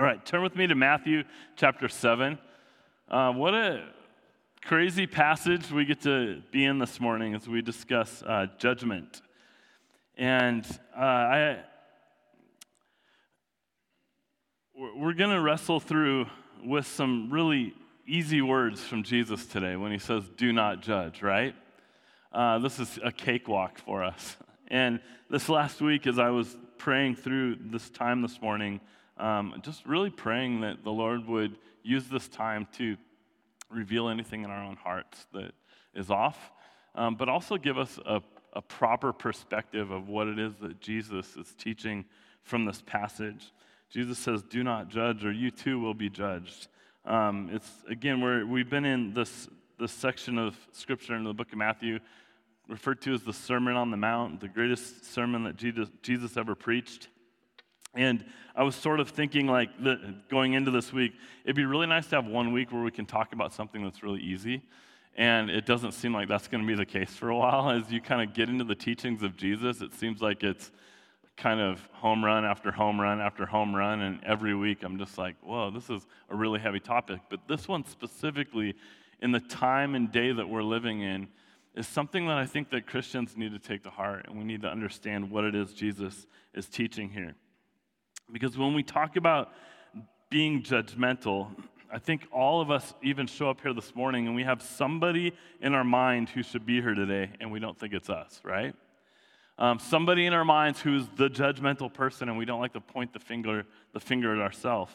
All right, turn with me to Matthew chapter 7. Uh, what a crazy passage we get to be in this morning as we discuss uh, judgment. And uh, I, we're going to wrestle through with some really easy words from Jesus today when he says, Do not judge, right? Uh, this is a cakewalk for us. And this last week, as I was praying through this time this morning, um, just really praying that the Lord would use this time to reveal anything in our own hearts that is off, um, but also give us a, a proper perspective of what it is that Jesus is teaching from this passage. Jesus says, Do not judge, or you too will be judged. Um, it's again, we're, we've been in this, this section of scripture in the book of Matthew, referred to as the Sermon on the Mount, the greatest sermon that Jesus, Jesus ever preached. And I was sort of thinking, like, the, going into this week, it'd be really nice to have one week where we can talk about something that's really easy. And it doesn't seem like that's going to be the case for a while. As you kind of get into the teachings of Jesus, it seems like it's kind of home run after home run after home run. And every week I'm just like, whoa, this is a really heavy topic. But this one specifically, in the time and day that we're living in, is something that I think that Christians need to take to heart. And we need to understand what it is Jesus is teaching here. Because when we talk about being judgmental, I think all of us even show up here this morning and we have somebody in our mind who should be here today and we don't think it's us, right? Um, somebody in our minds who's the judgmental person and we don't like to point the finger, the finger at ourselves.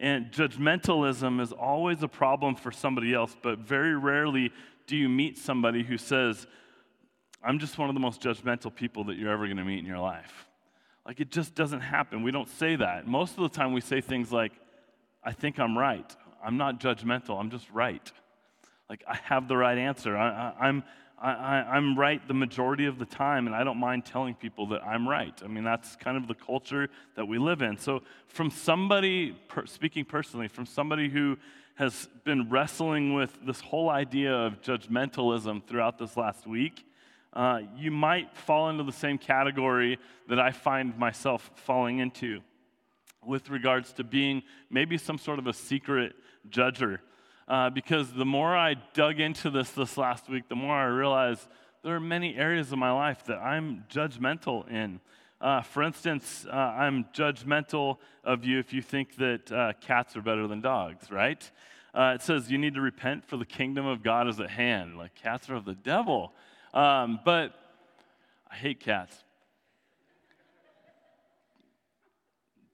And judgmentalism is always a problem for somebody else, but very rarely do you meet somebody who says, I'm just one of the most judgmental people that you're ever going to meet in your life. Like it just doesn't happen. We don't say that. Most of the time we say things like, I think I'm right. I'm not judgmental. I'm just right. Like I have the right answer. I, am I, am right the majority of the time, and I don't mind telling people that I'm right. I mean, that's kind of the culture that we live in. So, from somebody, per, speaking personally, from somebody who has been wrestling with this whole idea of judgmentalism throughout this last week, uh, you might fall into the same category that I find myself falling into with regards to being maybe some sort of a secret judger. Uh, because the more I dug into this this last week, the more I realized there are many areas of my life that I'm judgmental in. Uh, for instance, uh, I'm judgmental of you if you think that uh, cats are better than dogs, right? Uh, it says you need to repent for the kingdom of God is at hand. Like cats are of the devil. Um, but I hate cats.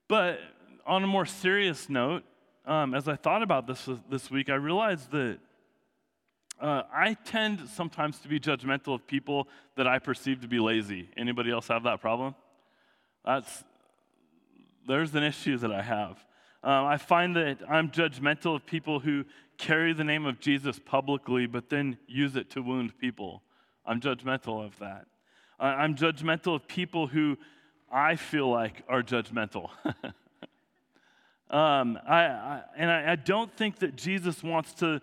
But on a more serious note, um, as I thought about this this week, I realized that uh, I tend sometimes to be judgmental of people that I perceive to be lazy. Anybody else have that problem? That's there's an issue that I have. Um, I find that I'm judgmental of people who carry the name of Jesus publicly, but then use it to wound people. I'm judgmental of that. I'm judgmental of people who I feel like are judgmental. um, I, I, and I, I don't think that Jesus wants to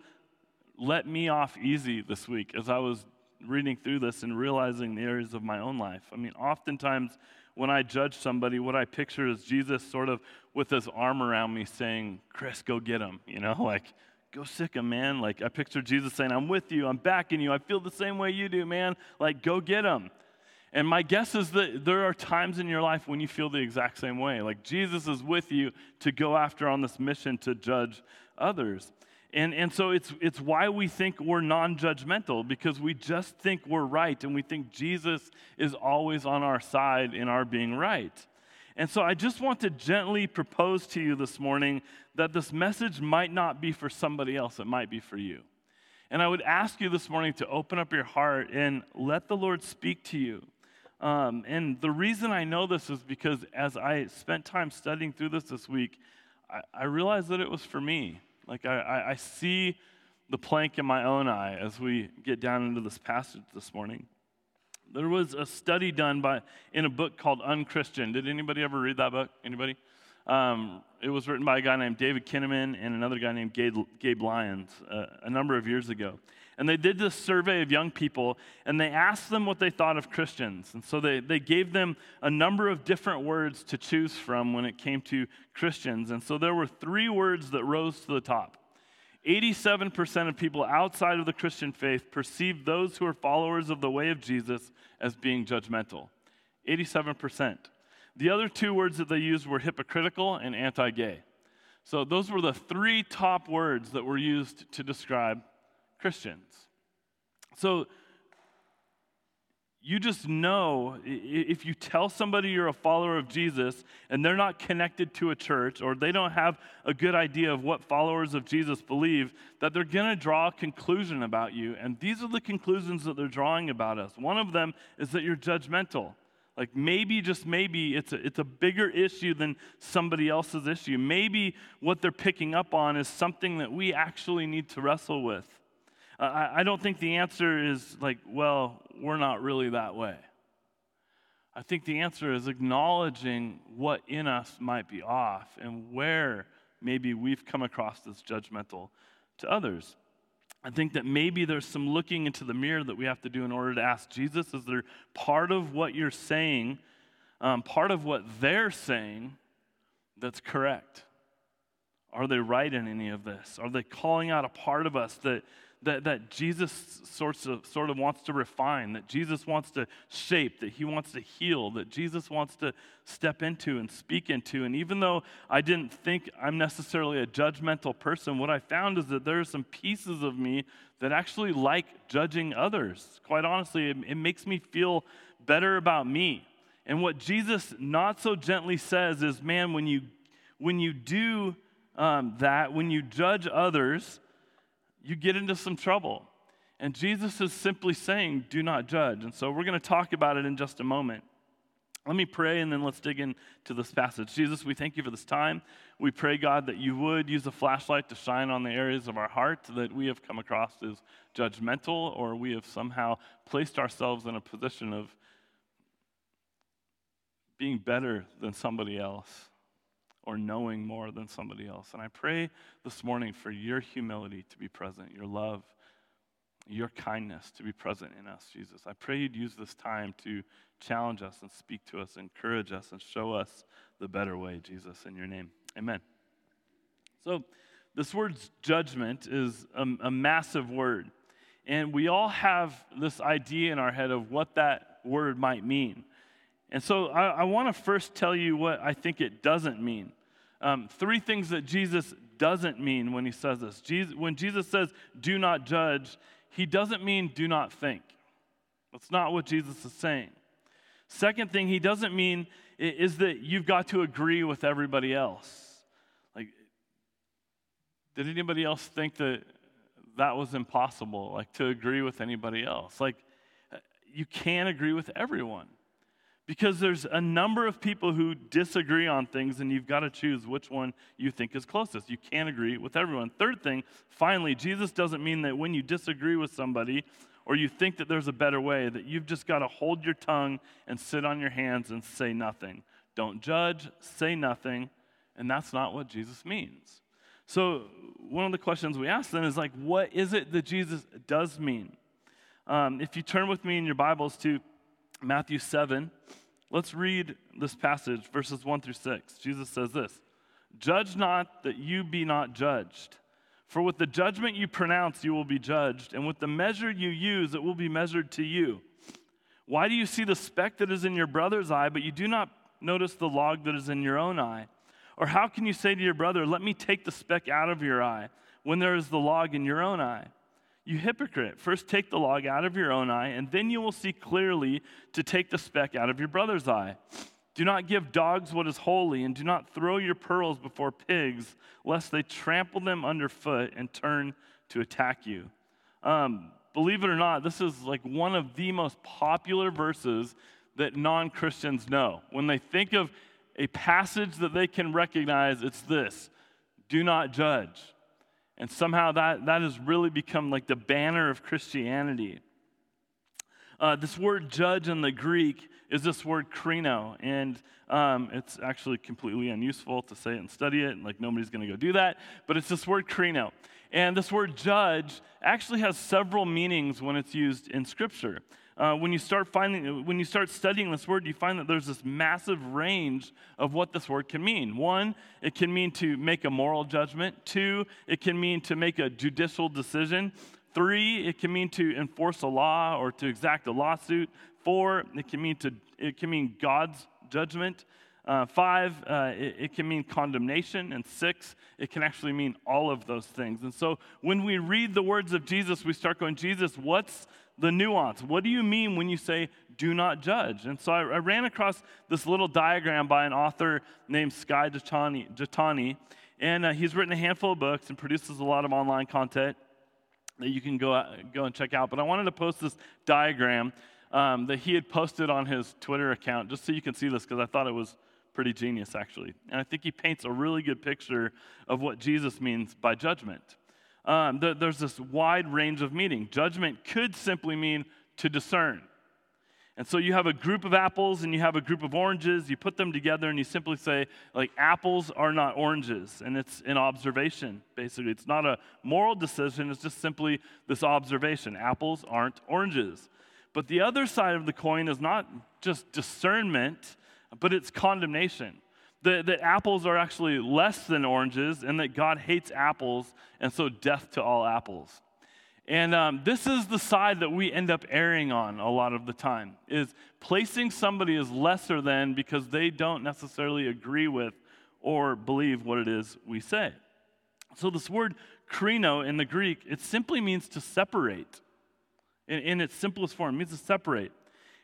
let me off easy this week as I was reading through this and realizing the areas of my own life. I mean, oftentimes when I judge somebody, what I picture is Jesus sort of with his arm around me saying, Chris, go get him. You know, like, go sick him, man. Like, I picture Jesus saying, I'm with you, I'm backing you, I feel the same way you do, man. Like, go get him. And my guess is that there are times in your life when you feel the exact same way. Like, Jesus is with you to go after on this mission to judge others. And, and so it's, it's why we think we're non judgmental, because we just think we're right and we think Jesus is always on our side in our being right. And so I just want to gently propose to you this morning that this message might not be for somebody else, it might be for you. And I would ask you this morning to open up your heart and let the Lord speak to you. Um, and the reason I know this is because as I spent time studying through this this week, I, I realized that it was for me. Like I, I, I see the plank in my own eye as we get down into this passage this morning. There was a study done by in a book called Unchristian. Did anybody ever read that book? Anybody? Um, it was written by a guy named David Kinnaman and another guy named Gabe, Gabe Lyons uh, a number of years ago. And they did this survey of young people and they asked them what they thought of Christians. And so they, they gave them a number of different words to choose from when it came to Christians. And so there were three words that rose to the top. 87% of people outside of the Christian faith perceive those who are followers of the way of Jesus as being judgmental. 87%. The other two words that they used were hypocritical and anti gay. So those were the three top words that were used to describe Christians. So you just know if you tell somebody you're a follower of Jesus and they're not connected to a church or they don't have a good idea of what followers of Jesus believe, that they're going to draw a conclusion about you. And these are the conclusions that they're drawing about us. One of them is that you're judgmental. Like maybe, just maybe, it's a, it's a bigger issue than somebody else's issue. Maybe what they're picking up on is something that we actually need to wrestle with. I, I don't think the answer is like, well, we're not really that way. I think the answer is acknowledging what in us might be off and where maybe we've come across as judgmental to others. I think that maybe there's some looking into the mirror that we have to do in order to ask Jesus, is there part of what you're saying, um, part of what they're saying that's correct? Are they right in any of this? Are they calling out a part of us that, that, that Jesus sorts of, sort of wants to refine, that Jesus wants to shape, that he wants to heal, that Jesus wants to step into and speak into. And even though I didn't think I'm necessarily a judgmental person, what I found is that there are some pieces of me that actually like judging others. Quite honestly, it, it makes me feel better about me. And what Jesus not so gently says is, man, when you, when you do um, that, when you judge others, you get into some trouble. And Jesus is simply saying, do not judge. And so we're going to talk about it in just a moment. Let me pray and then let's dig into this passage. Jesus, we thank you for this time. We pray, God, that you would use a flashlight to shine on the areas of our heart that we have come across as judgmental or we have somehow placed ourselves in a position of being better than somebody else or knowing more than somebody else. And I pray this morning for your humility to be present, your love, your kindness to be present in us, Jesus. I pray you'd use this time to challenge us and speak to us, encourage us, and show us the better way, Jesus, in your name. Amen. So, this word judgment is a, a massive word. And we all have this idea in our head of what that word might mean. And so I, I want to first tell you what I think it doesn't mean. Um, three things that Jesus doesn't mean when he says this. Jesus, when Jesus says, do not judge, he doesn't mean do not think. That's not what Jesus is saying. Second thing he doesn't mean is that you've got to agree with everybody else. Like, did anybody else think that that was impossible, like to agree with anybody else? Like, you can't agree with everyone. Because there's a number of people who disagree on things, and you've got to choose which one you think is closest. You can't agree with everyone. Third thing, finally, Jesus doesn't mean that when you disagree with somebody or you think that there's a better way, that you've just got to hold your tongue and sit on your hands and say nothing. Don't judge, say nothing, and that's not what Jesus means. So, one of the questions we ask then is like, what is it that Jesus does mean? Um, if you turn with me in your Bibles to Matthew 7. Let's read this passage, verses 1 through 6. Jesus says this Judge not that you be not judged. For with the judgment you pronounce, you will be judged, and with the measure you use, it will be measured to you. Why do you see the speck that is in your brother's eye, but you do not notice the log that is in your own eye? Or how can you say to your brother, Let me take the speck out of your eye, when there is the log in your own eye? You hypocrite, first take the log out of your own eye, and then you will see clearly to take the speck out of your brother's eye. Do not give dogs what is holy, and do not throw your pearls before pigs, lest they trample them underfoot and turn to attack you. Um, believe it or not, this is like one of the most popular verses that non Christians know. When they think of a passage that they can recognize, it's this do not judge. And somehow that, that has really become like the banner of Christianity. Uh, this word judge in the Greek is this word krino. And um, it's actually completely unuseful to say it and study it, and like nobody's to go do that. But it's this word krino. And this word judge actually has several meanings when it's used in Scripture. Uh, when you start finding, when you start studying this word, you find that there's this massive range of what this word can mean. One, it can mean to make a moral judgment. Two, it can mean to make a judicial decision. Three, it can mean to enforce a law or to exact a lawsuit. Four, it can mean to it can mean God's judgment. Uh, five, uh, it, it, can mean condemnation. And six, it can actually mean all of those things. And so when we read the words of Jesus, we start going, Jesus, what's the nuance? What do you mean when you say do not judge? And so I, I ran across this little diagram by an author named Skye Jethani And uh, he's written a handful of books and produces a lot of online content that you can go, go and check out. But I wanted to post this diagram um, that he had posted on his Twitter account just so you can see this because I thought it was pretty genius, actually. And I think he paints a really good picture of what Jesus means by judgment. Um, th- there's this wide range of meaning. Judgment could simply mean to discern. And so you have a group of apples and you have a group of oranges, you put them together and you simply say, like, apples are not oranges. And it's an observation, basically. It's not a moral decision, it's just simply this observation. Apples aren't oranges. But the other side of the coin is not just discernment, but it's condemnation. That, that apples are actually less than oranges, and that God hates apples, and so death to all apples. And um, this is the side that we end up erring on a lot of the time, is placing somebody as lesser than because they don't necessarily agree with or believe what it is we say. So this word krino in the Greek, it simply means to separate in, in its simplest form. Means to separate.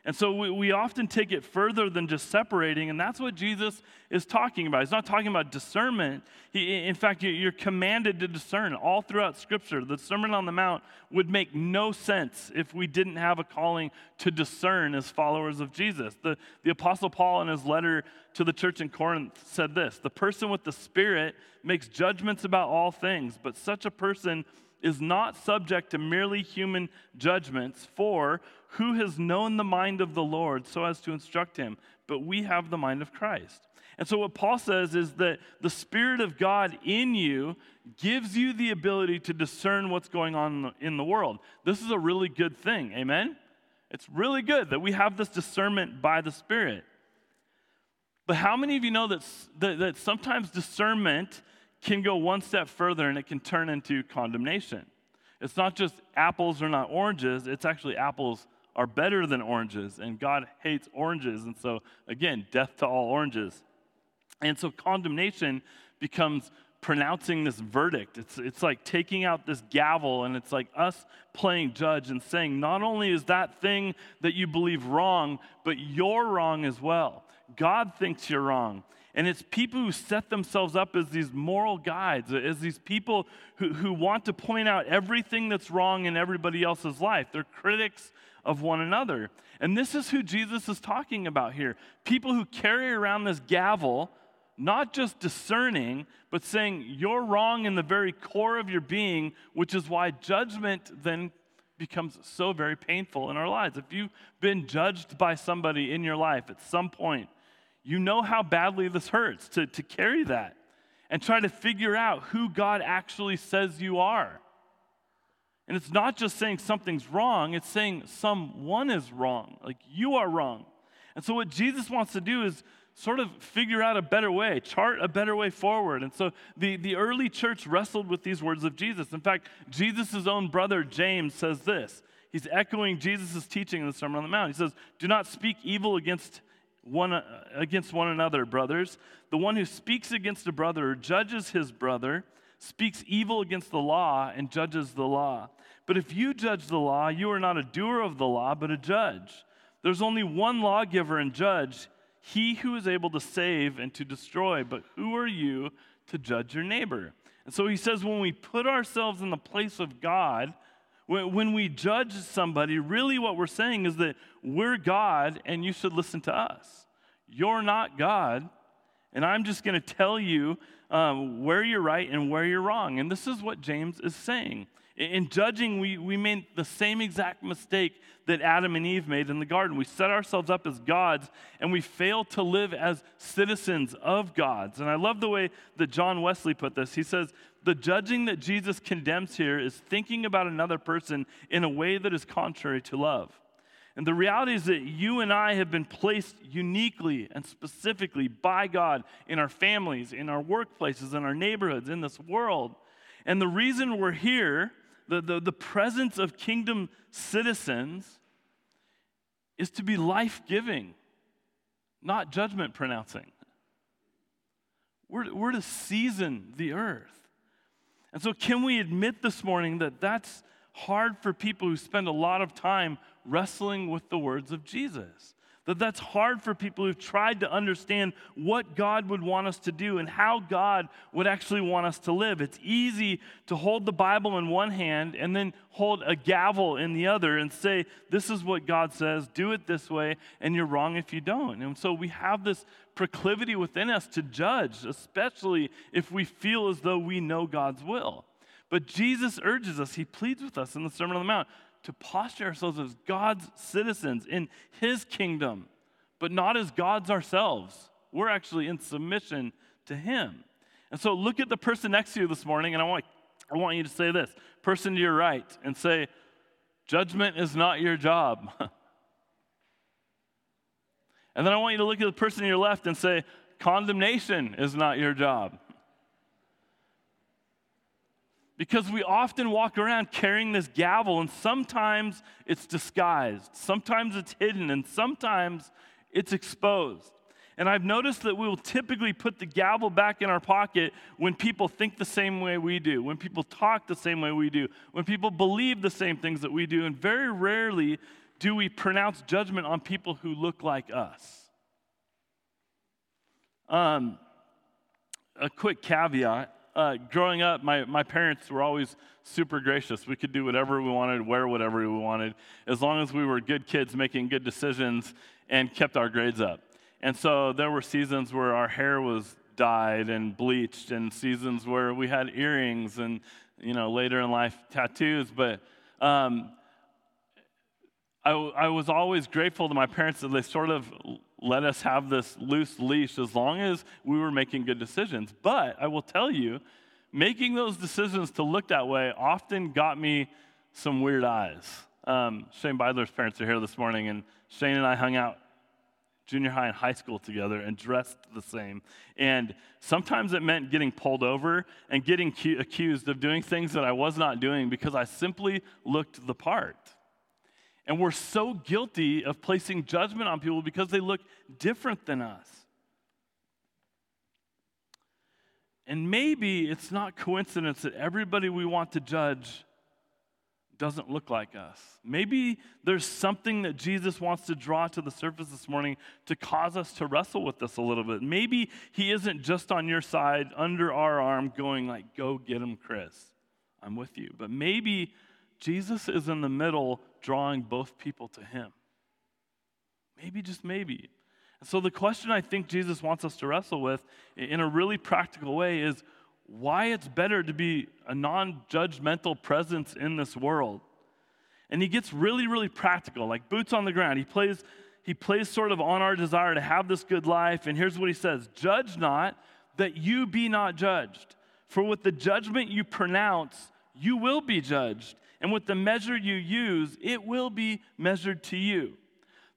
And so we, we often take it further than just separating, and that's what Jesus is talking about. He's not talking about discernment. He, in fact, you're commanded to discern all throughout Scripture. The Sermon on the Mount would make no sense if we didn't have a calling to discern as followers of Jesus. The, the Apostle Paul, in his letter to the church in Corinth, said this The person with the Spirit makes judgments about all things, but such a person is not subject to merely human judgments, for who has known the mind of the Lord so as to instruct him? But we have the mind of Christ. And so, what Paul says is that the Spirit of God in you gives you the ability to discern what's going on in the world. This is a really good thing. Amen? It's really good that we have this discernment by the Spirit. But how many of you know that, that, that sometimes discernment can go one step further and it can turn into condemnation. It's not just apples are not oranges, it's actually apples are better than oranges, and God hates oranges. And so, again, death to all oranges. And so, condemnation becomes pronouncing this verdict. It's, it's like taking out this gavel, and it's like us playing judge and saying, not only is that thing that you believe wrong, but you're wrong as well. God thinks you're wrong. And it's people who set themselves up as these moral guides, as these people who, who want to point out everything that's wrong in everybody else's life. They're critics of one another. And this is who Jesus is talking about here people who carry around this gavel, not just discerning, but saying, You're wrong in the very core of your being, which is why judgment then becomes so very painful in our lives. If you've been judged by somebody in your life at some point, you know how badly this hurts to, to carry that and try to figure out who God actually says you are. And it's not just saying something's wrong, it's saying someone is wrong. Like you are wrong. And so, what Jesus wants to do is sort of figure out a better way, chart a better way forward. And so, the, the early church wrestled with these words of Jesus. In fact, Jesus' own brother, James, says this. He's echoing Jesus' teaching in the Sermon on the Mount. He says, Do not speak evil against one, against one another, brothers. The one who speaks against a brother or judges his brother speaks evil against the law and judges the law. But if you judge the law, you are not a doer of the law, but a judge. There's only one lawgiver and judge, he who is able to save and to destroy. But who are you to judge your neighbor? And so he says, when we put ourselves in the place of God, when we judge somebody, really what we're saying is that we're God and you should listen to us. You're not God And I'm just going to tell you um, where you're right and where you're wrong. And this is what James is saying. In judging, we, we made the same exact mistake that Adam and Eve made in the garden. We set ourselves up as gods and we fail to live as citizens of gods. And I love the way that John Wesley put this. He says, The judging that Jesus condemns here is thinking about another person in a way that is contrary to love. And the reality is that you and I have been placed uniquely and specifically by God in our families, in our workplaces, in our neighborhoods, in this world. And the reason we're here the, the, the presence of kingdom citizens is to be life giving, not judgment pronouncing. We're, we're to season the earth. And so, can we admit this morning that that's hard for people who spend a lot of time wrestling with the words of Jesus? That that's hard for people who've tried to understand what God would want us to do and how God would actually want us to live. It's easy to hold the Bible in one hand and then hold a gavel in the other and say, This is what God says, do it this way, and you're wrong if you don't. And so we have this proclivity within us to judge, especially if we feel as though we know God's will. But Jesus urges us, he pleads with us in the Sermon on the Mount to posture ourselves as God's citizens in His kingdom, but not as gods ourselves. We're actually in submission to Him. And so look at the person next to you this morning, and I want, I want you to say this person to your right, and say, Judgment is not your job. and then I want you to look at the person to your left and say, Condemnation is not your job. Because we often walk around carrying this gavel, and sometimes it's disguised, sometimes it's hidden, and sometimes it's exposed. And I've noticed that we will typically put the gavel back in our pocket when people think the same way we do, when people talk the same way we do, when people believe the same things that we do, and very rarely do we pronounce judgment on people who look like us. Um, a quick caveat uh, growing up, my, my parents were always super gracious. We could do whatever we wanted, wear whatever we wanted, as long as we were good kids making good decisions and kept our grades up. And so there were seasons where our hair was dyed and bleached, and seasons where we had earrings and, you know, later in life tattoos. But um, I, I was always grateful to my parents that they sort of let us have this loose leash as long as we were making good decisions. But I will tell you, making those decisions to look that way often got me some weird eyes. Um, Shane Beidler's parents are here this morning, and Shane and I hung out junior high and high school together and dressed the same. And sometimes it meant getting pulled over and getting cu- accused of doing things that I was not doing because I simply looked the part. And we're so guilty of placing judgment on people because they look different than us. And maybe it's not coincidence that everybody we want to judge doesn't look like us. Maybe there's something that Jesus wants to draw to the surface this morning to cause us to wrestle with this a little bit. Maybe he isn't just on your side, under our arm, going like, go get him, Chris. I'm with you. But maybe Jesus is in the middle drawing both people to him. Maybe, just maybe. So, the question I think Jesus wants us to wrestle with in a really practical way is why it's better to be a non judgmental presence in this world. And he gets really, really practical, like boots on the ground. He plays, he plays sort of on our desire to have this good life. And here's what he says Judge not, that you be not judged. For with the judgment you pronounce, you will be judged. And with the measure you use, it will be measured to you.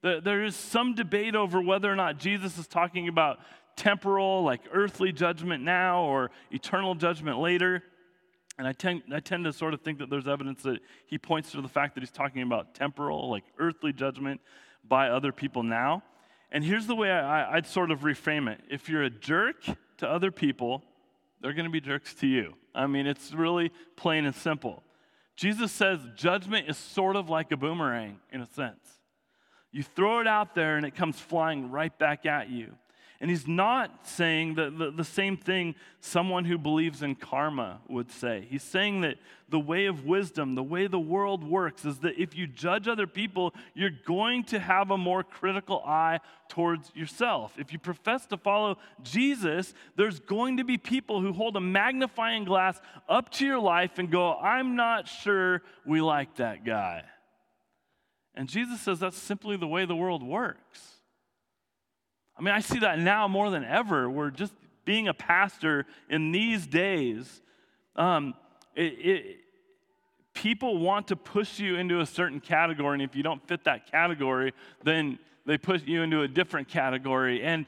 There is some debate over whether or not Jesus is talking about temporal, like earthly judgment now, or eternal judgment later. And I tend, I tend to sort of think that there's evidence that he points to the fact that he's talking about temporal, like earthly judgment by other people now. And here's the way I, I'd sort of reframe it if you're a jerk to other people, they're going to be jerks to you. I mean, it's really plain and simple. Jesus says judgment is sort of like a boomerang in a sense. You throw it out there and it comes flying right back at you. And he's not saying the, the, the, same thing someone who believes in karma would say. He's saying that the way of wisdom, the way the world works, is that if you judge other people, you're going to have a more critical eye towards yourself. If you profess to follow Jesus, there's going to be people who hold a magnifying glass up to your life and go, I'm not sure we like that guy. And Jesus says that's simply the way the world works. I mean, I see that now more than ever. We're just being a pastor in these days. Um, it, it, people want to push you into a certain category, and if you don't fit that category, then they put you into a different category. And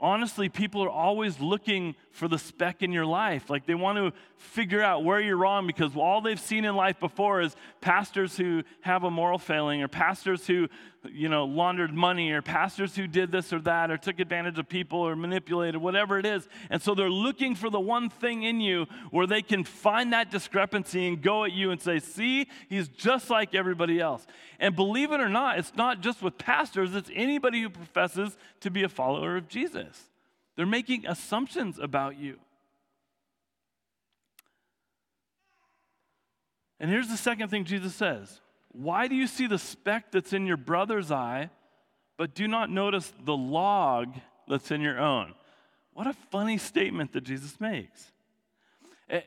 honestly, people are always looking for the speck in your life. Like they want to figure out where you're wrong because all they've seen in life before is pastors who have a moral failing or pastors who, you know, laundered money or pastors who did this or that or took advantage of people or manipulated, whatever it is. And so they're looking for the one thing in you where they can find that discrepancy and go at you and say, see, he's just like everybody else. And believe it or not, it's not just with pastors, it's anybody who professes to be a follower of Jesus. They're making assumptions about you. And here's the second thing Jesus says Why do you see the speck that's in your brother's eye, but do not notice the log that's in your own? What a funny statement that Jesus makes.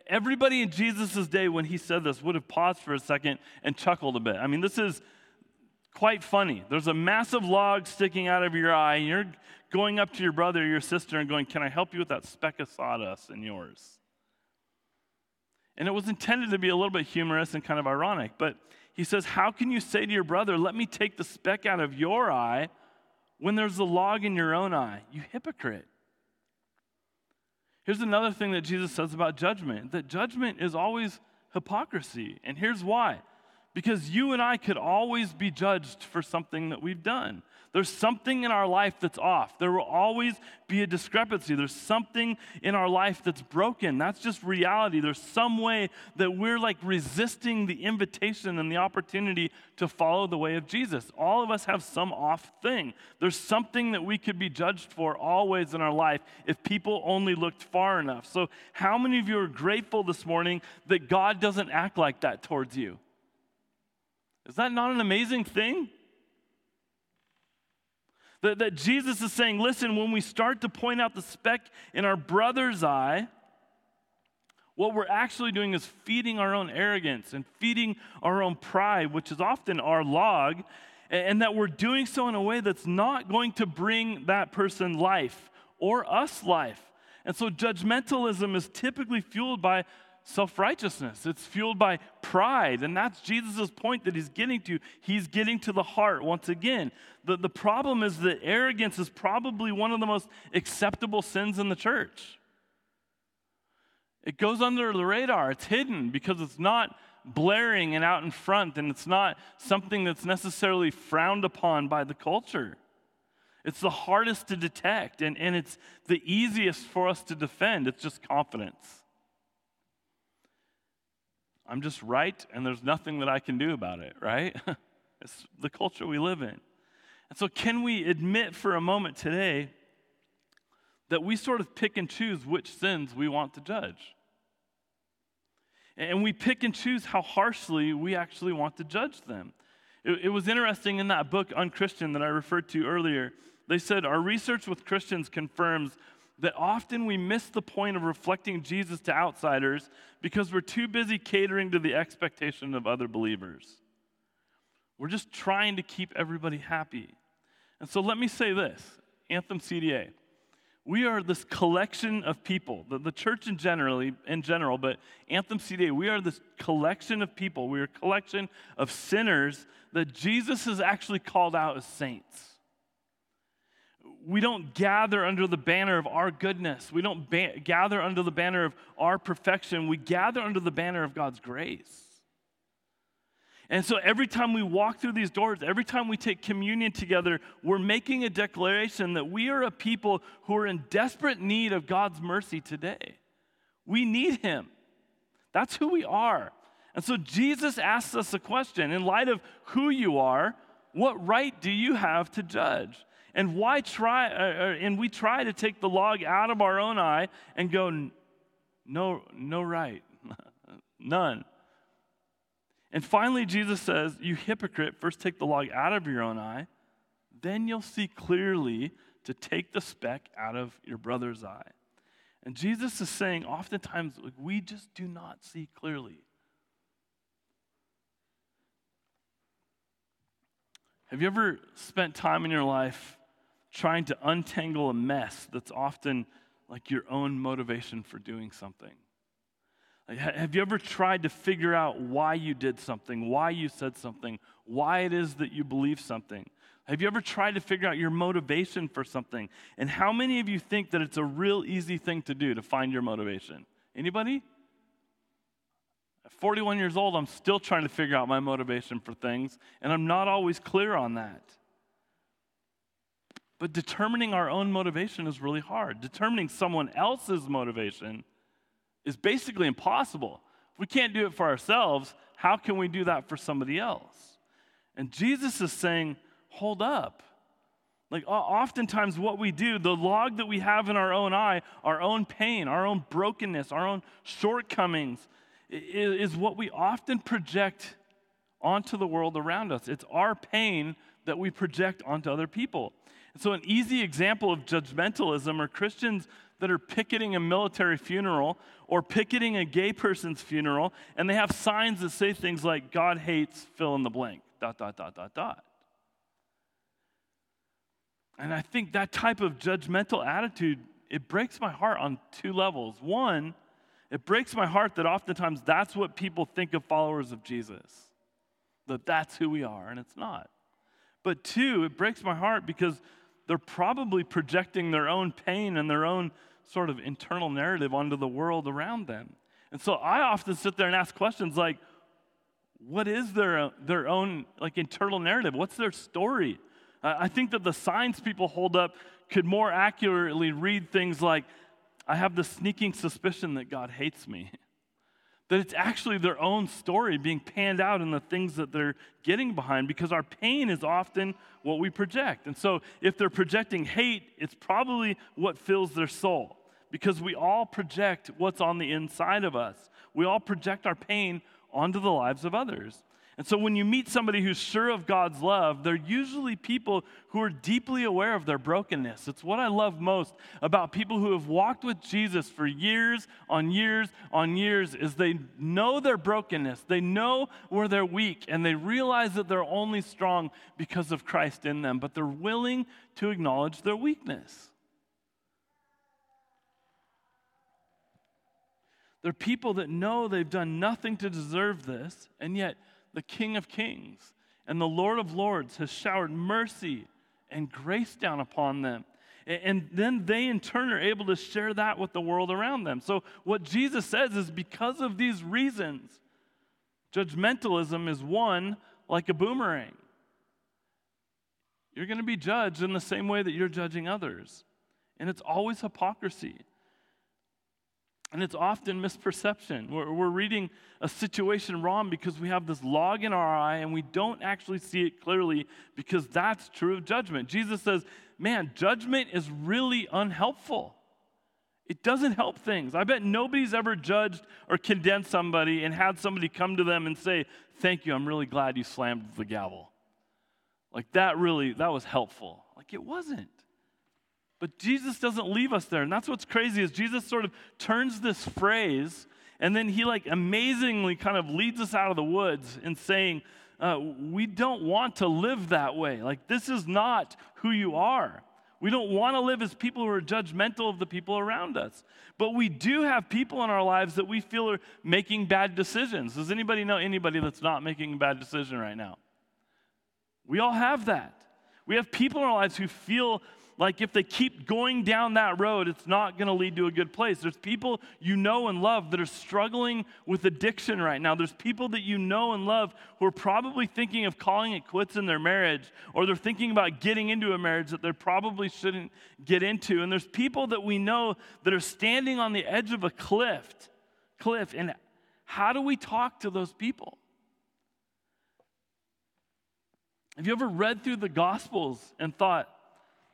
Everybody in Jesus' day, when he said this, would have paused for a second and chuckled a bit. I mean, this is quite funny. There's a massive log sticking out of your eye, and you're going up to your brother or your sister and going, Can I help you with that speck of sawdust in yours? And it was intended to be a little bit humorous and kind of ironic, but he says, How can you say to your brother, Let me take the speck out of your eye when there's a log in your own eye? You hypocrite. Here's another thing that Jesus says about judgment that judgment is always hypocrisy. And here's why because you and I could always be judged for something that we've done. There's something in our life that's off. There will always be a discrepancy. There's something in our life that's broken. That's just reality. There's some way that we're like resisting the invitation and the opportunity to follow the way of Jesus. All of us have some off thing. There's something that we could be judged for always in our life if people only looked far enough. So, how many of you are grateful this morning that God doesn't act like that towards you? Is that not an amazing thing? That, that Jesus is saying, listen, when we start to point out the speck in our brother's eye, what we're actually doing is feeding our own arrogance and feeding our own pride, which is often our log, and that we're doing so in a way that's not going to bring that person life or us life. And so judgmentalism is typically fueled by self righteousness. It's fueled by pride. And that's Jesus' point that he's getting to. He's getting to the heart once again. The, the problem is that arrogance is probably one of the most acceptable sins in the church. It goes under the radar, it's hidden because it's not blaring and out in front, and it's not something that's necessarily frowned upon by the culture. It's the hardest to detect, and, and it's the easiest for us to defend. It's just confidence. I'm just right, and there's nothing that I can do about it, right? it's the culture we live in. And so, can we admit for a moment today that we sort of pick and choose which sins we want to judge? And we pick and choose how harshly we actually want to judge them. It, it was interesting in that book, Unchristian, that I referred to earlier. They said, Our research with Christians confirms that often we miss the point of reflecting Jesus to outsiders because we're too busy catering to the expectation of other believers. We're just trying to keep everybody happy. And so let me say this Anthem CDA. We are this collection of people, the, the church in generally, in general, but Anthem CDA, we are this collection of people. We are a collection of sinners that Jesus has actually called out as saints we don't gather under the banner of our goodness. We don't ba- gather under the banner of our perfection. We gather under the banner of God's grace. And so every time we walk through these doors, every time we take communion together, we're making a declaration that we are a people who are in desperate need of God's mercy today. We need Him. That's who we are. And so Jesus asks us a question in light of who you are, what right do you have to judge? And why try? Uh, uh and we try to take the log out of our own eye and go, no, no right, none. And finally, Jesus says, You hypocrite, first take the log out of your own eye, then you'll see clearly to take the speck out of your brother's eye. And Jesus is saying, oftentimes, like, we just do not see clearly. Have you ever spent time in your life trying to untangle a mess that's often like your own motivation for doing something? Like, have you ever tried to figure out why you did something, why you said something, why it is that you believe something? Have you ever tried to figure out your motivation for something? And how many of you think that it's a real easy thing to do to find your motivation? Anybody? At 41 years old, I'm still trying to figure out my motivation for things, and I'm not always clear on that. But determining our own motivation is really hard. Determining someone else's motivation is basically impossible. If we can't do it for ourselves, how can we do that for somebody else? And Jesus is saying, hold up. Like, oftentimes, what we do, the log that we have in our own eye, our own pain, our own brokenness, our own shortcomings, is what we often project onto the world around us. It's our pain that we project onto other people. And so, an easy example of judgmentalism are Christians that are picketing a military funeral or picketing a gay person's funeral, and they have signs that say things like, God hates fill in the blank, dot, dot, dot, dot, dot. And I think that type of judgmental attitude, it breaks my heart on two levels. One, it breaks my heart that oftentimes that's what people think of followers of Jesus, that that's who we are, and it's not. But two, it breaks my heart because they're probably projecting their own pain and their own sort of internal narrative onto the world around them. And so I often sit there and ask questions like, what is their, their own like internal narrative? What's their story? I think that the signs people hold up could more accurately read things like, I have the sneaking suspicion that God hates me. that it's actually their own story being panned out in the things that they're getting behind because our pain is often what we project. And so if they're projecting hate, it's probably what fills their soul because we all project what's on the inside of us. We all project our pain onto the lives of others. And so when you meet somebody who's sure of God's love, they're usually people who are deeply aware of their brokenness. It's what I love most about people who have walked with Jesus for years on years on years is they know their brokenness. They know where they're weak and they realize that they're only strong because of Christ in them, but they're willing to acknowledge their weakness. They're people that know they've done nothing to deserve this, and yet the King of Kings and the Lord of Lords has showered mercy and grace down upon them. And then they, in turn, are able to share that with the world around them. So, what Jesus says is because of these reasons, judgmentalism is one like a boomerang. You're going to be judged in the same way that you're judging others. And it's always hypocrisy. And it's often misperception. We're, we're, reading a situation wrong because we have this log in our eye and we don't actually see it clearly because that's true of judgment. Jesus says, man, judgment is really unhelpful. It doesn't help things. I bet nobody's ever judged or condemned somebody and had somebody come to them and say, Thank you, I'm really glad you slammed the gavel. Like that really, that was helpful. Like it wasn't. But Jesus doesn't leave us there. And that's what's crazy is Jesus sort of turns this phrase and then he like amazingly kind of leads us out of the woods in saying, uh, we don't want to live that way. Like this is not who you are. We don't want to live as people who are judgmental of the people around us. But we do have people in our lives that we feel are making bad decisions. Does anybody know anybody that's not making a bad decision right now? We all have that. We have people in our lives who feel like if they keep going down that road, it's not going to lead to a good place. There's people you know and love that are struggling with addiction right now. There's people that you know and love who are probably thinking of calling it quits in their marriage, or they're thinking about getting into a marriage that they probably shouldn't get into. And there's people that we know that are standing on the edge of a cliff. Cliff, and how do we talk to those people? Have you ever read through the Gospels and thought,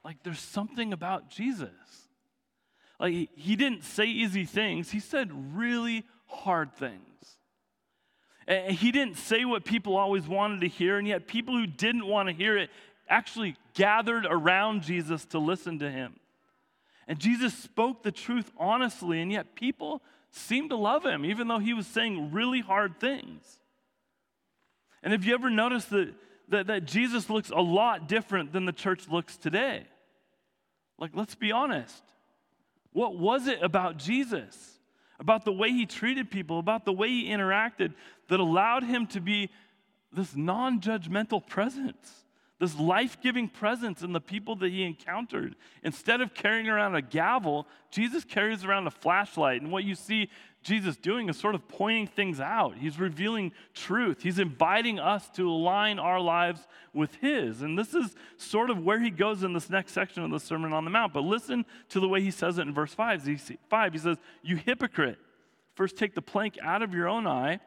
like there's something about Jesus. Like he didn't say easy things, he said really hard things. And he didn't say what people always wanted to hear, and yet people who didn't want to hear it actually gathered around Jesus to listen to him. And Jesus spoke the truth honestly, and yet people seemed to love him, even though he was saying really hard things. And have you ever noticed that, that, that Jesus looks a lot different than the church looks today? Like, let's be honest. What was it about Jesus, about the way he treated people, about the way he interacted, that allowed him to be this non judgmental presence? this life giving presence in the people that he encountered. Instead of carrying around a gavel, Jesus carries around a flashlight. And what you see Jesus doing is sort of pointing things out. He's revealing truth. He's inviting us to align our lives with his. And this is sort of where he goes in this next section of the Sermon on the Mount. But listen to the way he says it in verse 5. He says, You hypocrite, first take the plank out of your own eye,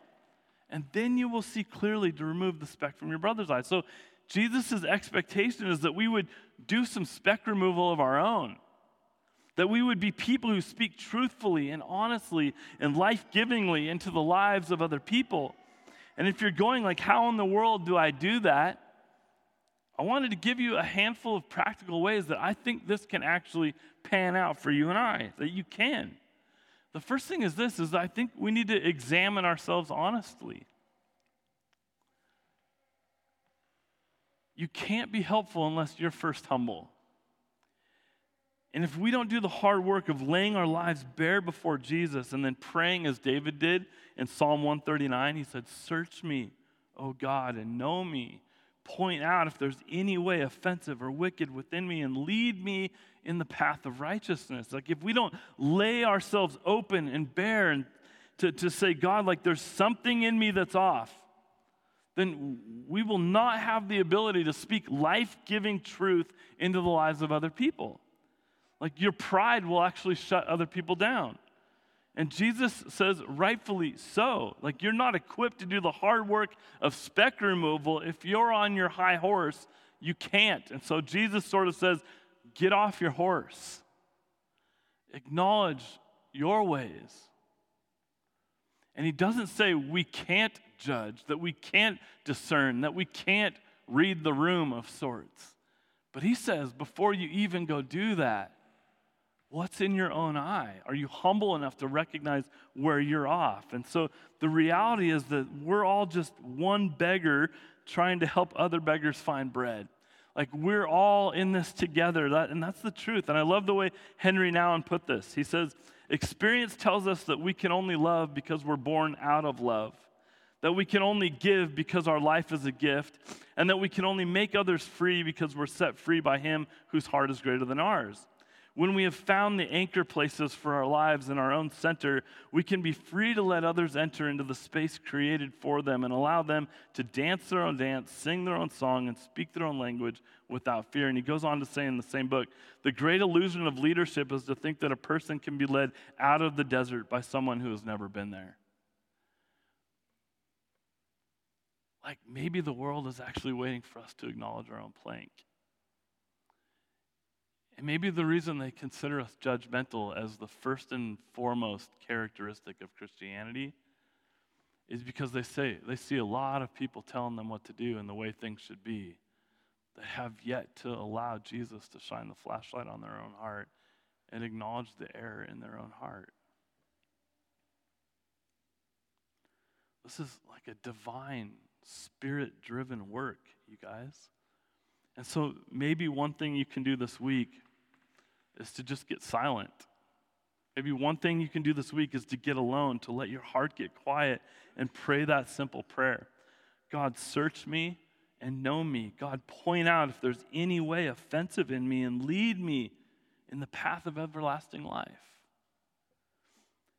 and then you will see clearly to remove the speck from your brother's eye. So Jesus' expectation is that we would do some speck removal of our own. That we would be people who speak truthfully and honestly and life givingly into the lives of other people. And if you're going, like, how in the world do I do that? I wanted to give you a handful of practical ways that I think this can actually pan out for you and I, that you can. The first thing is this is I think we need to examine ourselves honestly. You can't be helpful unless you're first humble. And if we don't do the hard work of laying our lives bare before Jesus and then praying as David did in Psalm 139, he said, Search me, O God, and know me. Point out if there's any way offensive or wicked within me and lead me in the path of righteousness. Like if we don't lay ourselves open and bare and to, to say, God, like there's something in me that's off, then we will not have the ability to speak life giving truth into the lives of other people. Like your pride will actually shut other people down. And Jesus says, rightfully so. Like you're not equipped to do the hard work of speck removal. If you're on your high horse, you can't. And so Jesus sort of says, get off your horse, acknowledge your ways. And he doesn't say we can't judge, that we can't discern, that we can't read the room of sorts. But he says, before you even go do that, what's in your own eye? Are you humble enough to recognize where you're off? And so the reality is that we're all just one beggar trying to help other beggars find bread. Like we're all in this together. That, and that's the truth. And I love the way Henry Nouwen put this. He says, Experience tells us that we can only love because we're born out of love that we can only give because our life is a gift, and that we can only make others free because we're set free by Him whose heart is greater than ours. When we have found the anchor places for our lives in our own center, we can be free to let others enter into the space created for them and allow them to dance their own dance, sing their own song, and speak their own language without fear. And he goes on to say in the same book the great illusion of leadership is to think that a person can be led out of the desert by someone who has never been there. like maybe the world is actually waiting for us to acknowledge our own plank. And maybe the reason they consider us judgmental as the first and foremost characteristic of Christianity is because they say they see a lot of people telling them what to do and the way things should be that have yet to allow Jesus to shine the flashlight on their own heart and acknowledge the error in their own heart. This is like a divine spirit driven work, you guys. And so maybe one thing you can do this week is to just get silent. Maybe one thing you can do this week is to get alone, to let your heart get quiet and pray that simple prayer God, search me and know me. God, point out if there's any way offensive in me and lead me in the path of everlasting life.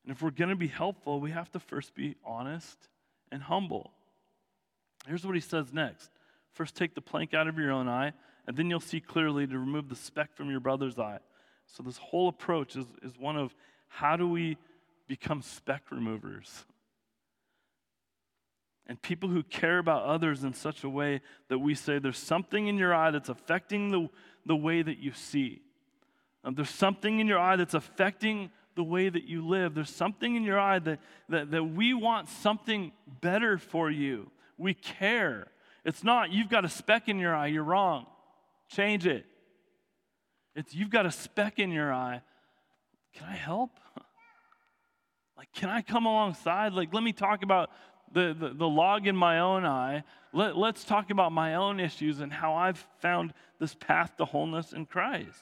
And if we're going to be helpful, we have to first be honest and humble. Here's what he says next First, take the plank out of your own eye, and then you'll see clearly to remove the speck from your brother's eye. So, this whole approach is, is one of how do we become speck removers? and people who care about others in such a way that we say there's something in your eye that's affecting the, the way that you see. Um, there's something in your eye that's affecting the way that you live. There's something in your eye that, that, that we want something better for you. We care. It's not, you've got a speck in your eye, you're wrong. Change it. It's, you've got a speck in your eye. Can I help? Like, can I come alongside? Like, let me talk about the, the, the log in my own eye. Let, let's talk about my own issues and how I've found this path to wholeness in Christ.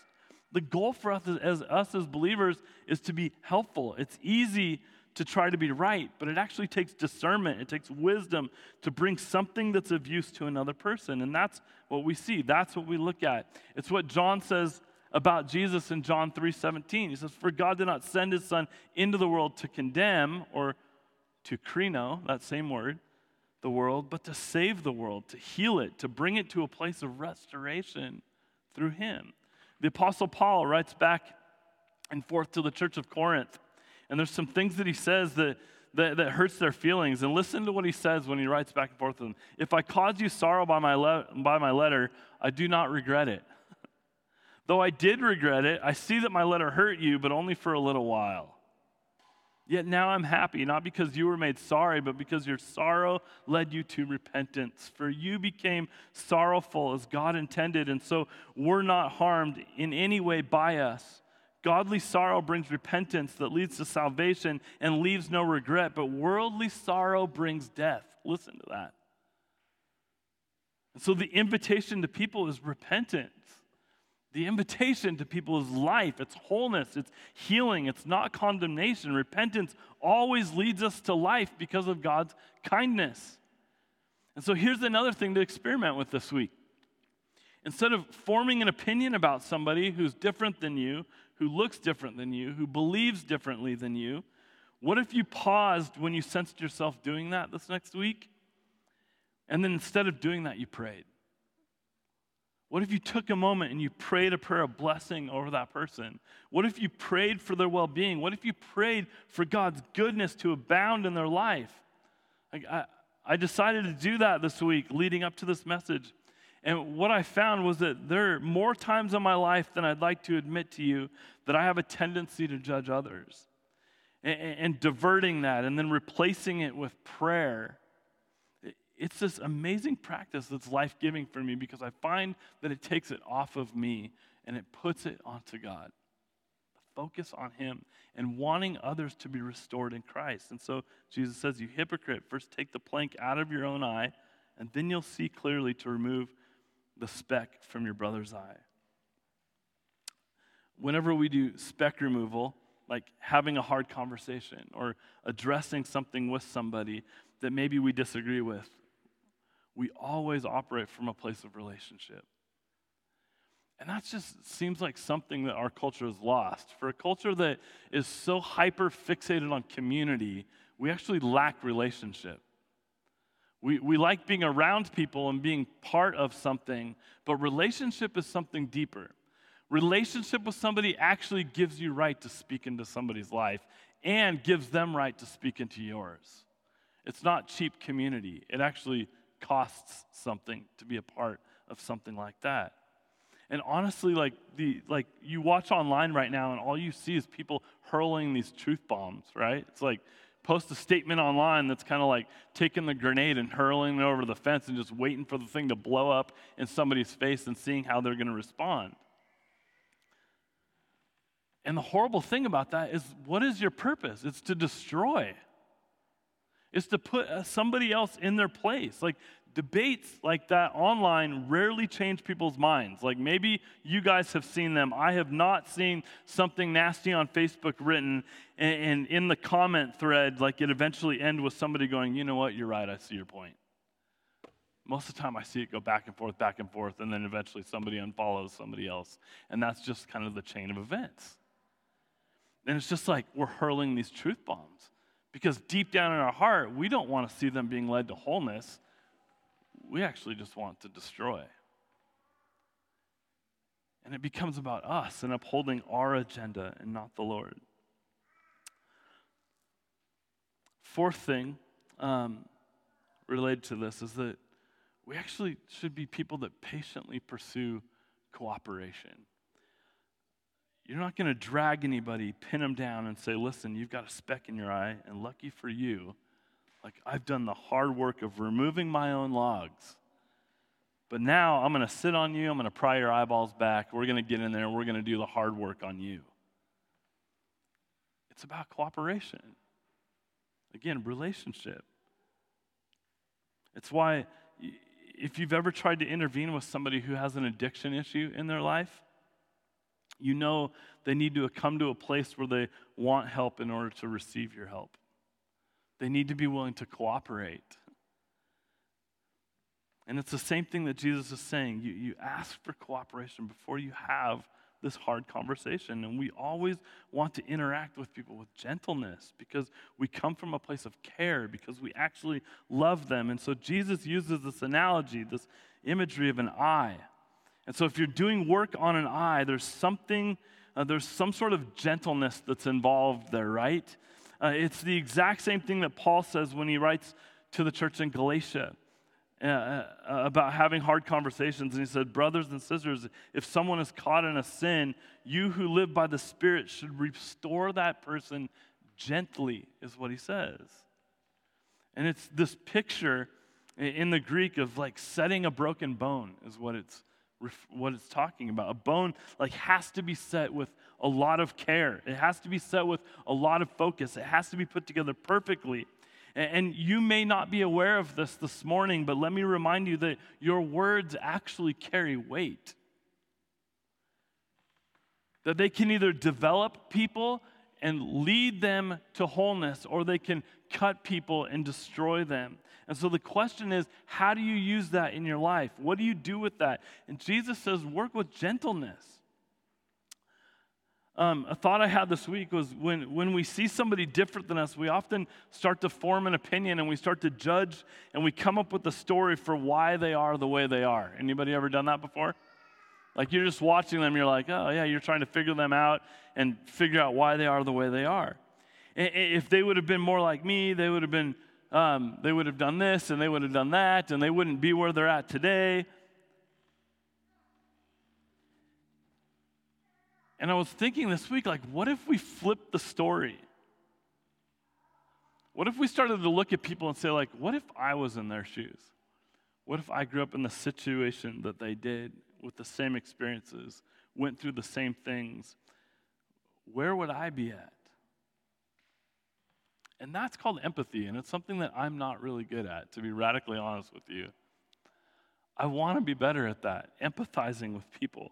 The goal for us as, as, us as believers is to be helpful. It's easy to try to be right, but it actually takes discernment, it takes wisdom to bring something that's of use to another person. And that's what we see. That's what we look at. It's what John says about Jesus in John 3:17. He says, "For God did not send his son into the world to condemn or to krino, that same word, the world, but to save the world, to heal it, to bring it to a place of restoration through him." The apostle Paul writes back and forth to the church of Corinth and there's some things that he says that, that, that, hurts their feelings. And listen to what he says when he writes back and forth with them. If I cause you sorrow by my, le- by my letter, I do not regret it. Though I did regret it, I see that my letter hurt you, but only for a little while. Yet now I'm happy, not because you were made sorry, but because your sorrow led you to repentance. For you became sorrowful as God intended, and so were not harmed in any way by us. Godly sorrow brings repentance that leads to salvation and leaves no regret, but worldly sorrow brings death. Listen to that. And so the invitation to people is repentance. The invitation to people is life, it's wholeness, it's healing, it's not condemnation. Repentance always leads us to life because of God's kindness. And so here's another thing to experiment with this week. Instead of forming an opinion about somebody who's different than you, who looks different than you, who believes differently than you, what if you paused when you sensed yourself doing that this next week? And then instead of doing that, you prayed? What if you took a moment and you prayed a prayer of blessing over that person? What if you prayed for their well being? What if you prayed for God's goodness to abound in their life? Like I, I decided to do that this week leading up to this message. And what I found was that there are more times in my life than I'd like to admit to you that I have a tendency to judge others. And, and diverting that and then replacing it with prayer. It's this amazing practice that's life giving for me because I find that it takes it off of me and it puts it onto God. Focus on Him and wanting others to be restored in Christ. And so Jesus says, You hypocrite, first take the plank out of your own eye, and then you'll see clearly to remove the speck from your brother's eye. Whenever we do speck removal, like having a hard conversation or addressing something with somebody that maybe we disagree with, we always operate from a place of relationship. And that just seems like something that our culture has lost. For a culture that is so hyper fixated on community, we actually lack relationship. We, we like being around people and being part of something, but relationship is something deeper. Relationship with somebody actually gives you right to speak into somebody's life and gives them right to speak into yours. It's not cheap community. It actually costs something to be a part of something like that. And honestly, like the like you watch online right now and all you see is people hurling these truth bombs, right? It's like post a statement online that's kind of like taking the grenade and hurling it over the fence and just waiting for the thing to blow up in somebody's face and seeing how they're going to respond. And the horrible thing about that is what is your purpose? It's to destroy. It's to put uh, somebody else in their place. Like debates like that online rarely change people's minds. Like maybe you guys have seen them. I have not seen something nasty on Facebook written and, and in the comment thread, like it eventually end with somebody going, you know what, you're right, I see your point. Most of the time I see it go back and forth, back and forth, and then eventually somebody unfollows somebody else. And that's just kind of the chain of events. And it's just like we're hurling these truth bombs. Because deep down in our heart, we don't want to see them being led to wholeness we actually just want to destroy. And it becomes about us and upholding our agenda and not the Lord. Fourth thing, um, related to this is that we actually should be people that patiently pursue cooperation. You're not going to drag anybody, pin them down, and say, listen, you've got a speck in your eye, and lucky for you, like I've done the hard work of removing my own logs. But now I'm going to sit on you, I'm going to pry your eyeballs back, we're going to get in there, we're going to do the hard work on you. It's about cooperation. Again, relationship. It's why if you've ever tried to intervene with somebody who has an addiction issue in their life, you know they need to come to a place where they want help in order to receive your help. They need to be willing to cooperate. And it's the same thing that Jesus is saying. You, you ask for cooperation before you have this hard conversation. And we always want to interact with people with gentleness because we come from a place of care, because we actually love them. And so Jesus uses this analogy, this imagery of an eye. And so if you're doing work on an eye, there's something, uh, there's some sort of gentleness that's involved there, right? Uh, it's the exact same thing that Paul says when he writes to the church in Galatia. Uh, uh, about having hard conversations. And he said, Brothers and sisters, if someone is caught in a sin, you who live by the Spirit should restore that person gently, is what he says. And it's this picture in the Greek of like setting a broken bone, is what it's what it's talking about. A bone like has to be set with a lot of care. It has to be set with a lot of focus. It has to be put together perfectly. And you may not be aware of this this morning, but let me remind you that your words actually carry weight. That they can either develop people and lead them to wholeness, or they can cut people and destroy them. And so the question is, how do you use that in your life? What do you do with that? And Jesus says, work with gentleness. Um, a thought I had this week was when, when we see somebody different than us, we often start to form an opinion and we start to judge and we come up with a story for why they are the way they are. Anybody ever done that before? Like you're just watching them, you're like, oh yeah, you're trying to figure them out and figure out why they are the way they are. If they would have been more like me, they would have been, um, they would have done this and they would have done that, and they wouldn't be where they're at today. And I was thinking this week, like, what if we flipped the story? What if we started to look at people and say, like, what if I was in their shoes? What if I grew up in the situation that they did with the same experiences, went through the same things? Where would I be at? And that's called empathy, and it's something that I'm not really good at, to be radically honest with you. I want to be better at that, empathizing with people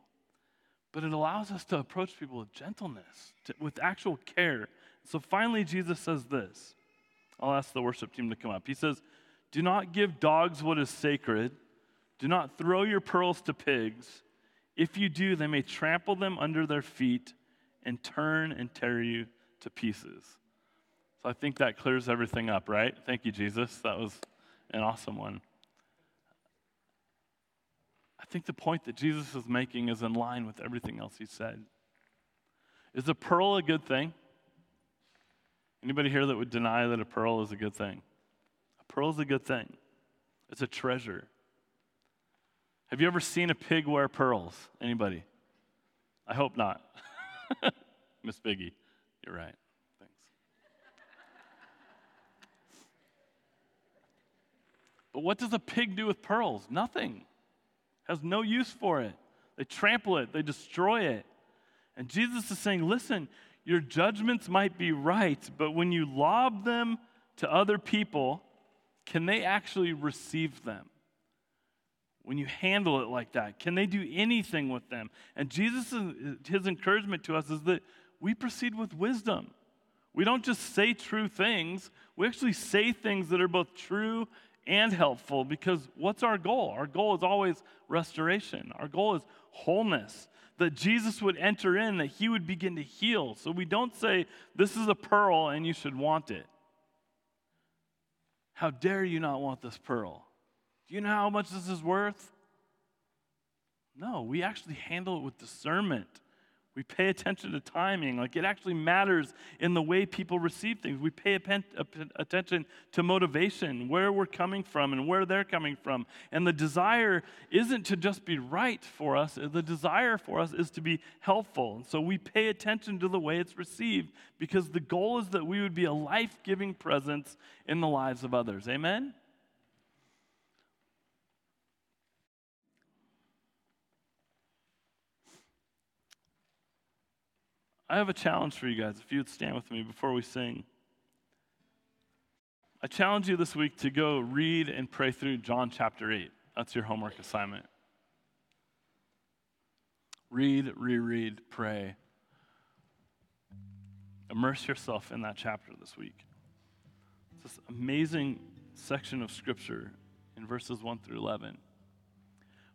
but it allows us to approach people with gentleness, to, with actual care. So finally, Jesus says this. I'll ask the worship team to come up. He says, Do not give dogs what is sacred, do not throw your pearls to pigs. If you do, they may trample them under their feet and turn and tear you to pieces. So I think that clears everything up, right? Thank you, Jesus. That was an awesome one. I think the point that Jesus is making is in line with everything else he said. Is a pearl a good thing? Anybody here that would deny that a pearl is a good thing? A pearl is a good thing. It's a treasure. Have you ever seen a pig wear pearls? Anybody? I hope not. Miss Piggy, you're right. Thanks. But what does a pig do with pearls? Nothing has no use for it. They trample it, they destroy it. And Jesus is saying, listen, your judgments might be right, but when you lob them to other people, can they actually receive them? When you handle it like that, can they do anything with them? And Jesus, his encouragement to us is that we proceed with wisdom. We don't just say true things, we actually say things that are both true and helpful because what's our goal? Our goal is always restoration, our goal is wholeness. That Jesus would enter in, that he would begin to heal. So we don't say, This is a pearl and you should want it. How dare you not want this pearl? Do you know how much this is worth? No, we actually handle it with discernment. We pay attention to timing. Like it actually matters in the way people receive things. We pay attention to motivation, where we're coming from and where they're coming from. And the desire isn't to just be right for us, the desire for us is to be helpful. And so we pay attention to the way it's received because the goal is that we would be a life giving presence in the lives of others. Amen? I have a challenge for you guys. If you would stand with me before we sing. I challenge you this week to go read and pray through John chapter 8. That's your homework assignment. Read, reread, pray. Immerse yourself in that chapter this week. It's this amazing section of scripture in verses 1 through 11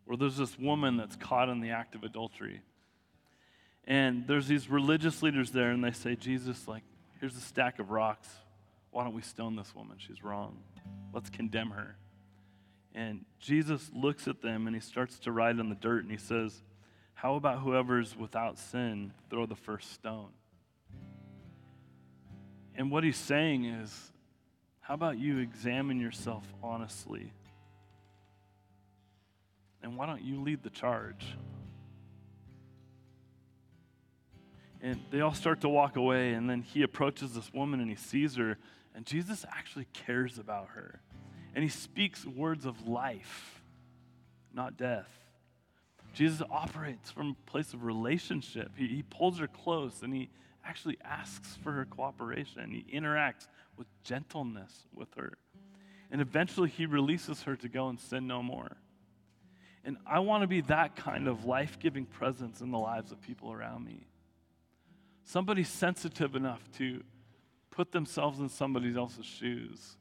where there's this woman that's caught in the act of adultery. And there's these religious leaders there, and they say, Jesus, like, here's a stack of rocks. Why don't we stone this woman? She's wrong. Let's condemn her. And Jesus looks at them and he starts to write on the dirt and he says, How about whoever's without sin throw the first stone? And what he's saying is, How about you examine yourself honestly? And why don't you lead the charge? And they all start to walk away, and then he approaches this woman and he sees her, and Jesus actually cares about her. And he speaks words of life, not death. Jesus operates from a place of relationship. He, he pulls her close and he actually asks for her cooperation. He interacts with gentleness with her. And eventually he releases her to go and sin no more. And I want to be that kind of life giving presence in the lives of people around me. Somebody sensitive enough to put themselves in somebody else's shoes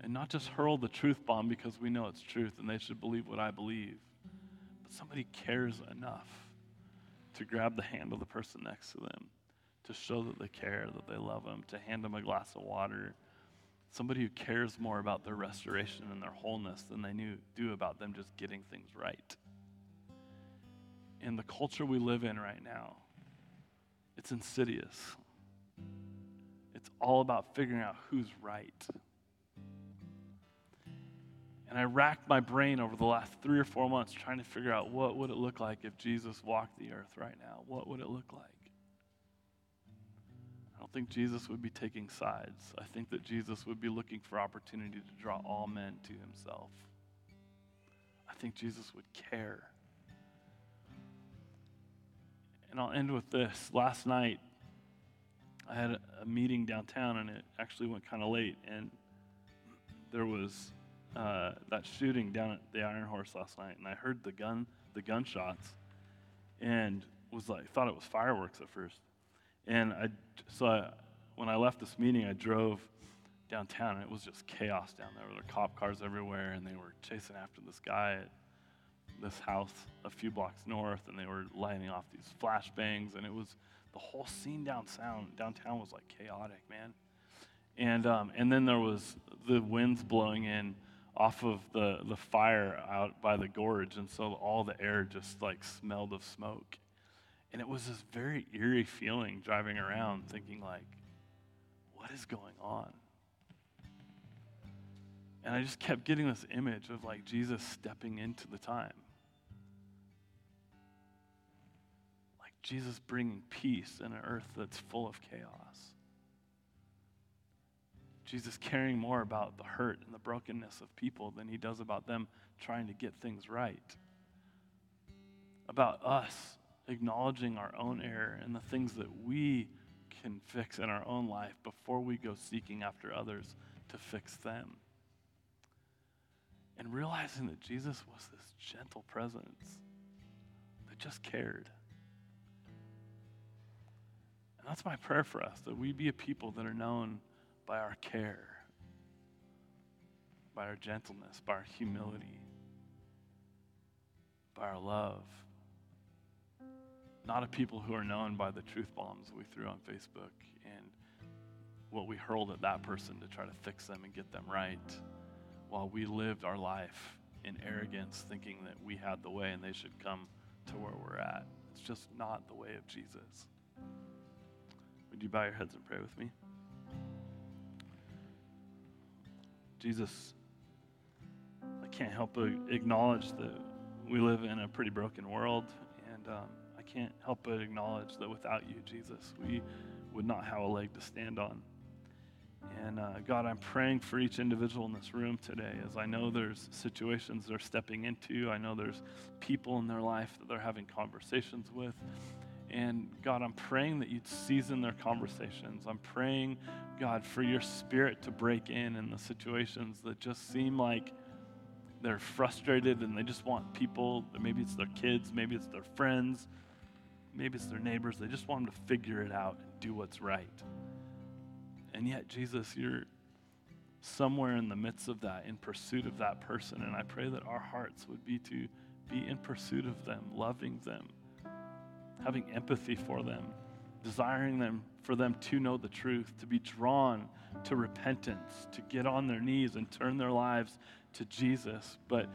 and not just hurl the truth bomb because we know it's truth and they should believe what I believe, but somebody cares enough to grab the hand of the person next to them, to show that they care, that they love them, to hand them a glass of water. Somebody who cares more about their restoration and their wholeness than they knew, do about them just getting things right. In the culture we live in right now, it's insidious. It's all about figuring out who's right. And I racked my brain over the last three or four months trying to figure out what would it look like if Jesus walked the earth right now? What would it look like? I don't think Jesus would be taking sides. I think that Jesus would be looking for opportunity to draw all men to himself. I think Jesus would care. And I'll end with this. Last night, I had a meeting downtown, and it actually went kind of late. And there was uh, that shooting down at the Iron Horse last night, and I heard the gun, the gunshots, and was like thought it was fireworks at first. And I, so I, when I left this meeting, I drove downtown, and it was just chaos down there. There were cop cars everywhere, and they were chasing after this guy this house a few blocks north, and they were lighting off these flashbangs, and it was the whole scene downtown. Downtown was like chaotic, man. And um, and then there was the winds blowing in off of the the fire out by the gorge, and so all the air just like smelled of smoke, and it was this very eerie feeling driving around, thinking like, what is going on? And I just kept getting this image of like Jesus stepping into the time. Jesus bringing peace in an earth that's full of chaos. Jesus caring more about the hurt and the brokenness of people than he does about them trying to get things right. About us acknowledging our own error and the things that we can fix in our own life before we go seeking after others to fix them. And realizing that Jesus was this gentle presence that just cared. That's my prayer for us that we be a people that are known by our care, by our gentleness, by our humility, by our love. Not a people who are known by the truth bombs we threw on Facebook and what we hurled at that person to try to fix them and get them right, while we lived our life in arrogance, thinking that we had the way and they should come to where we're at. It's just not the way of Jesus. Would you bow your heads and pray with me? Jesus, I can't help but acknowledge that we live in a pretty broken world, and um, I can't help but acknowledge that without you, Jesus, we would not have a leg to stand on. And uh, God, I'm praying for each individual in this room today as I know there's situations they're stepping into. I know there's people in their life that they're having conversations with. And God, I'm praying that you'd season their conversations. I'm praying, God, for your spirit to break in in the situations that just seem like they're frustrated and they just want people, maybe it's their kids, maybe it's their friends, maybe it's their neighbors. They just want them to figure it out and do what's right. And yet, Jesus, you're somewhere in the midst of that, in pursuit of that person. And I pray that our hearts would be to be in pursuit of them, loving them, having empathy for them, desiring them for them to know the truth, to be drawn to repentance, to get on their knees and turn their lives to Jesus. But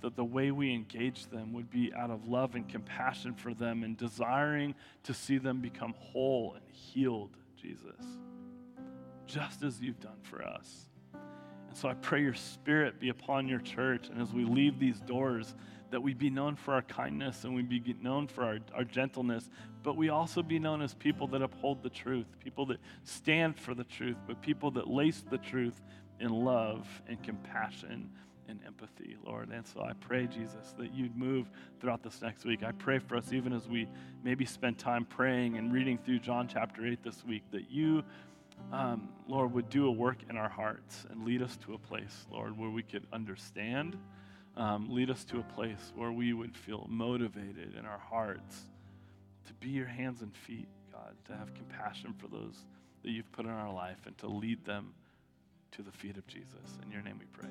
that the way we engage them would be out of love and compassion for them and desiring to see them become whole and healed, Jesus just as you've done for us. And so I pray your spirit be upon your church. And as we leave these doors, that we be known for our kindness and we be known for our, our gentleness, but we also be known as people that uphold the truth, people that stand for the truth, but people that lace the truth in love and compassion and empathy, Lord. And so I pray, Jesus, that you'd move throughout this next week. I pray for us, even as we maybe spend time praying and reading through John chapter 8 this week, that you um, Lord, would do a work in our hearts and lead us to a place, Lord, where we could understand. Um, lead us to a place where we would feel motivated in our hearts to be your hands and feet, God, to have compassion for those that you've put in our life and to lead them to the feet of Jesus. In your name we pray.